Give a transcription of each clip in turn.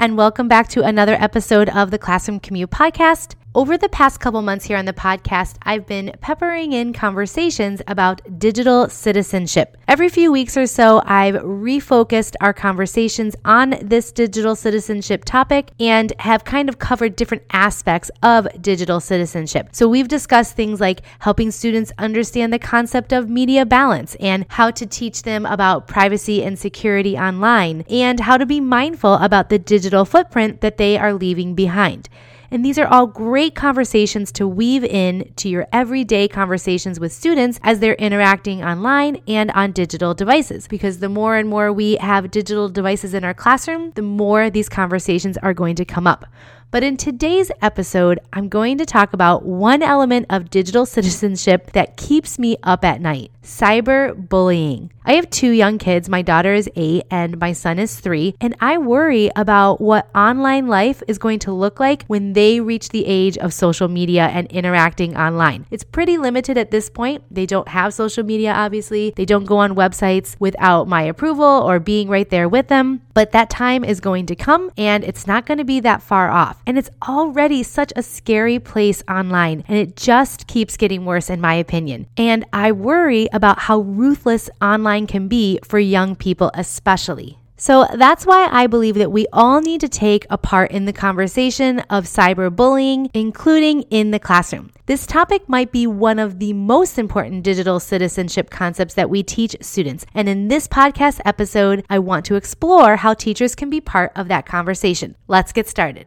and welcome back to another episode of the Classroom Commute Podcast. Over the past couple months here on the podcast, I've been peppering in conversations about digital citizenship. Every few weeks or so, I've refocused our conversations on this digital citizenship topic and have kind of covered different aspects of digital citizenship. So, we've discussed things like helping students understand the concept of media balance and how to teach them about privacy and security online and how to be mindful about the digital footprint that they are leaving behind. And these are all great conversations to weave in to your everyday conversations with students as they're interacting online and on digital devices. Because the more and more we have digital devices in our classroom, the more these conversations are going to come up. But in today's episode, I'm going to talk about one element of digital citizenship that keeps me up at night cyberbullying. I have two young kids. My daughter is eight and my son is three. And I worry about what online life is going to look like when they reach the age of social media and interacting online. It's pretty limited at this point. They don't have social media, obviously. They don't go on websites without my approval or being right there with them. But that time is going to come and it's not going to be that far off. And it's already such a scary place online. And it just keeps getting worse, in my opinion. And I worry about how ruthless online can be for young people, especially. So that's why I believe that we all need to take a part in the conversation of cyberbullying, including in the classroom. This topic might be one of the most important digital citizenship concepts that we teach students. And in this podcast episode, I want to explore how teachers can be part of that conversation. Let's get started.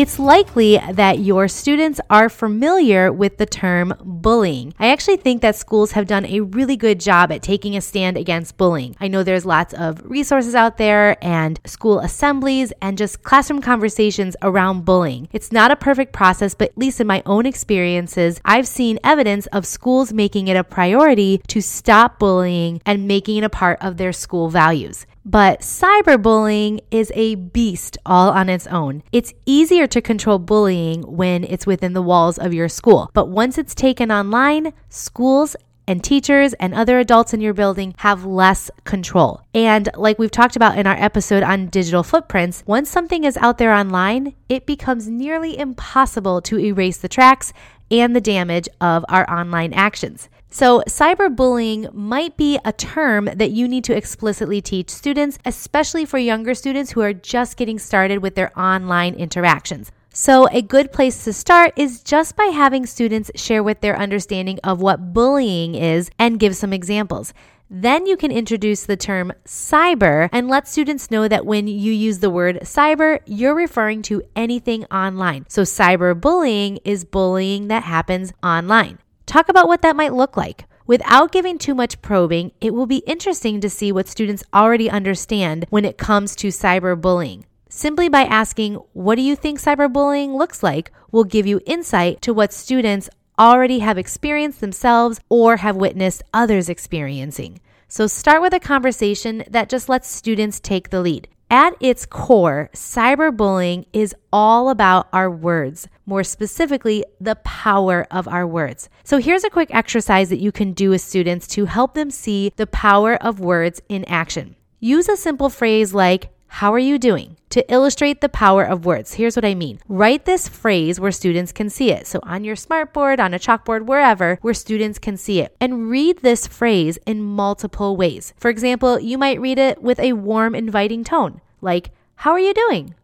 it's likely that your students are familiar with the term bullying. I actually think that schools have done a really good job at taking a stand against bullying. I know there's lots of resources out there and school assemblies and just classroom conversations around bullying. It's not a perfect process, but at least in my own experiences, I've seen evidence of schools making it a priority to stop bullying and making it a part of their school values. But cyberbullying is a beast all on its own. It's easier to control bullying when it's within the walls of your school. But once it's taken online, schools and teachers and other adults in your building have less control. And like we've talked about in our episode on digital footprints, once something is out there online, it becomes nearly impossible to erase the tracks and the damage of our online actions. So, cyberbullying might be a term that you need to explicitly teach students, especially for younger students who are just getting started with their online interactions. So, a good place to start is just by having students share with their understanding of what bullying is and give some examples. Then you can introduce the term cyber and let students know that when you use the word cyber, you're referring to anything online. So, cyberbullying is bullying that happens online. Talk about what that might look like. Without giving too much probing, it will be interesting to see what students already understand when it comes to cyberbullying. Simply by asking, What do you think cyberbullying looks like? will give you insight to what students already have experienced themselves or have witnessed others experiencing. So start with a conversation that just lets students take the lead. At its core, cyberbullying is all about our words, more specifically, the power of our words. So, here's a quick exercise that you can do with students to help them see the power of words in action. Use a simple phrase like, How are you doing? to illustrate the power of words. Here's what I mean write this phrase where students can see it. So, on your smartboard, on a chalkboard, wherever, where students can see it. And read this phrase in multiple ways. For example, you might read it with a warm, inviting tone, like, How are you doing?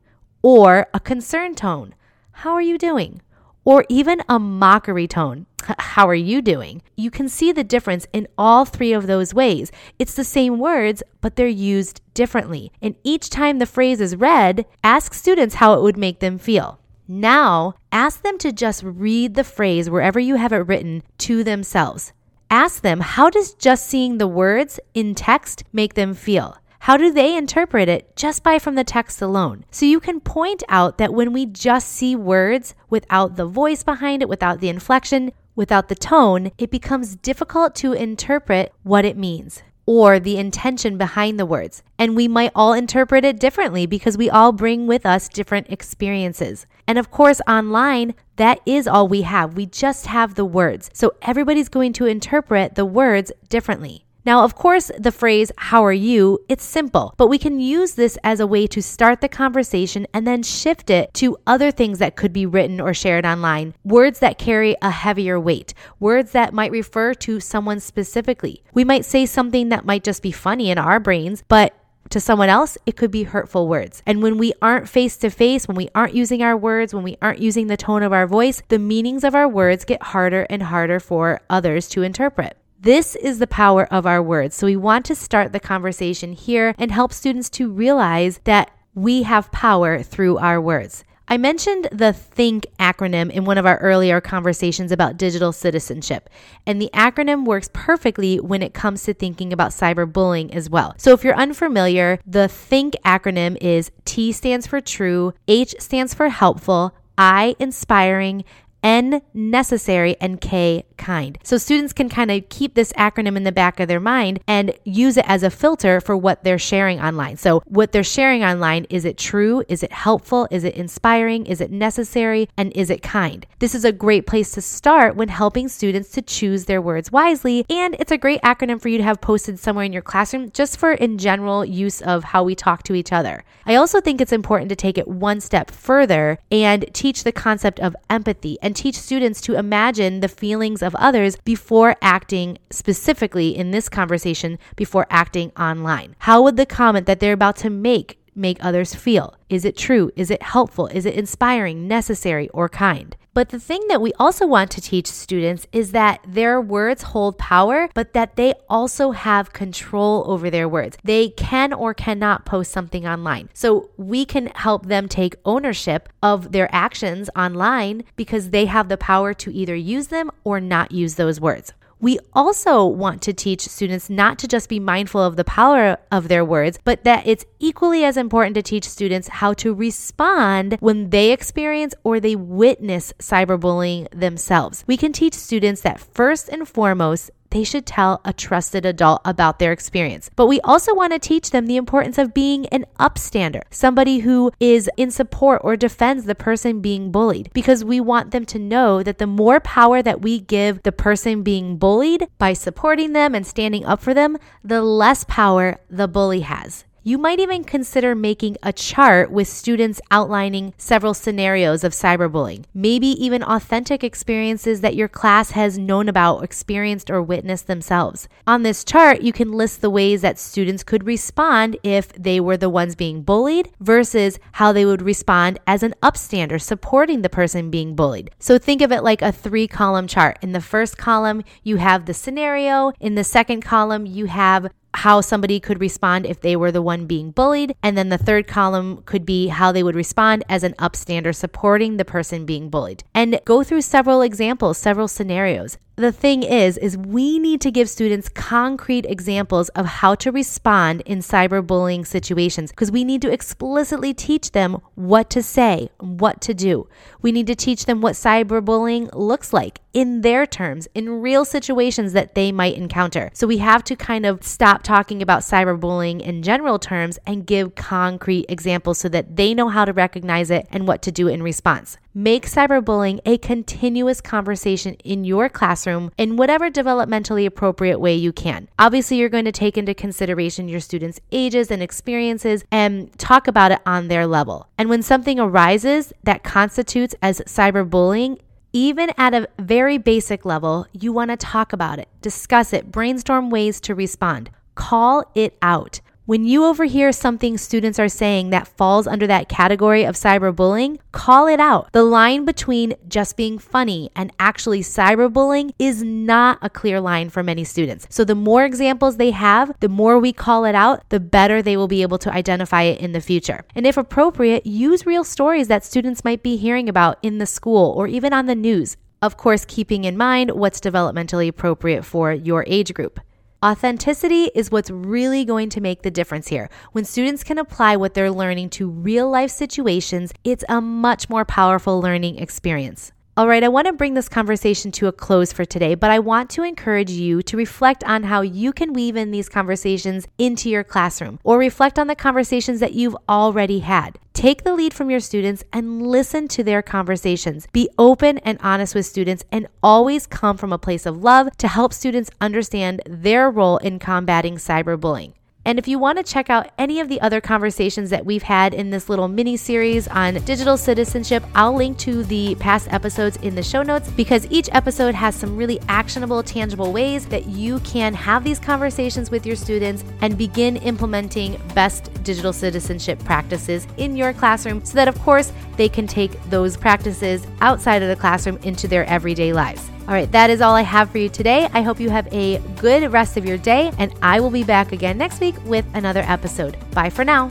Or a concerned tone, How are you doing? Or even a mockery tone, how are you doing? You can see the difference in all three of those ways. It's the same words, but they're used differently. And each time the phrase is read, ask students how it would make them feel. Now, ask them to just read the phrase wherever you have it written to themselves. Ask them, how does just seeing the words in text make them feel? How do they interpret it just by from the text alone? So you can point out that when we just see words without the voice behind it, without the inflection, without the tone, it becomes difficult to interpret what it means or the intention behind the words. And we might all interpret it differently because we all bring with us different experiences. And of course, online, that is all we have. We just have the words. So everybody's going to interpret the words differently. Now, of course, the phrase, how are you? It's simple, but we can use this as a way to start the conversation and then shift it to other things that could be written or shared online. Words that carry a heavier weight, words that might refer to someone specifically. We might say something that might just be funny in our brains, but to someone else, it could be hurtful words. And when we aren't face to face, when we aren't using our words, when we aren't using the tone of our voice, the meanings of our words get harder and harder for others to interpret. This is the power of our words. So we want to start the conversation here and help students to realize that we have power through our words. I mentioned the THINK acronym in one of our earlier conversations about digital citizenship, and the acronym works perfectly when it comes to thinking about cyberbullying as well. So, if you're unfamiliar, the THINK acronym is T stands for true, H stands for helpful, I inspiring, N necessary, and K kind. So students can kind of keep this acronym in the back of their mind and use it as a filter for what they're sharing online. So what they're sharing online, is it true? Is it helpful? Is it inspiring? Is it necessary? And is it kind? This is a great place to start when helping students to choose their words wisely. And it's a great acronym for you to have posted somewhere in your classroom just for in general use of how we talk to each other. I also think it's important to take it one step further and teach the concept of empathy and teach students to imagine the feelings of others before acting specifically in this conversation, before acting online. How would the comment that they're about to make make others feel? Is it true? Is it helpful? Is it inspiring, necessary, or kind? But the thing that we also want to teach students is that their words hold power, but that they also have control over their words. They can or cannot post something online. So we can help them take ownership of their actions online because they have the power to either use them or not use those words. We also want to teach students not to just be mindful of the power of their words, but that it's equally as important to teach students how to respond when they experience or they witness cyberbullying themselves. We can teach students that first and foremost, they should tell a trusted adult about their experience. But we also want to teach them the importance of being an upstander, somebody who is in support or defends the person being bullied, because we want them to know that the more power that we give the person being bullied by supporting them and standing up for them, the less power the bully has. You might even consider making a chart with students outlining several scenarios of cyberbullying, maybe even authentic experiences that your class has known about, experienced, or witnessed themselves. On this chart, you can list the ways that students could respond if they were the ones being bullied versus how they would respond as an upstander supporting the person being bullied. So think of it like a three column chart. In the first column, you have the scenario. In the second column, you have how somebody could respond if they were the one being bullied. And then the third column could be how they would respond as an upstander supporting the person being bullied. And go through several examples, several scenarios the thing is is we need to give students concrete examples of how to respond in cyberbullying situations because we need to explicitly teach them what to say, what to do. We need to teach them what cyberbullying looks like in their terms, in real situations that they might encounter. So we have to kind of stop talking about cyberbullying in general terms and give concrete examples so that they know how to recognize it and what to do in response. Make cyberbullying a continuous conversation in your classroom in whatever developmentally appropriate way you can. Obviously, you're going to take into consideration your students' ages and experiences and talk about it on their level. And when something arises that constitutes as cyberbullying, even at a very basic level, you want to talk about it, discuss it, brainstorm ways to respond. Call it out. When you overhear something students are saying that falls under that category of cyberbullying, call it out. The line between just being funny and actually cyberbullying is not a clear line for many students. So the more examples they have, the more we call it out, the better they will be able to identify it in the future. And if appropriate, use real stories that students might be hearing about in the school or even on the news. Of course, keeping in mind what's developmentally appropriate for your age group. Authenticity is what's really going to make the difference here. When students can apply what they're learning to real life situations, it's a much more powerful learning experience. All right, I want to bring this conversation to a close for today, but I want to encourage you to reflect on how you can weave in these conversations into your classroom or reflect on the conversations that you've already had. Take the lead from your students and listen to their conversations. Be open and honest with students and always come from a place of love to help students understand their role in combating cyberbullying. And if you want to check out any of the other conversations that we've had in this little mini series on digital citizenship, I'll link to the past episodes in the show notes because each episode has some really actionable, tangible ways that you can have these conversations with your students and begin implementing best digital citizenship practices in your classroom so that, of course, they can take those practices outside of the classroom into their everyday lives. All right, that is all I have for you today. I hope you have a good rest of your day, and I will be back again next week with another episode. Bye for now.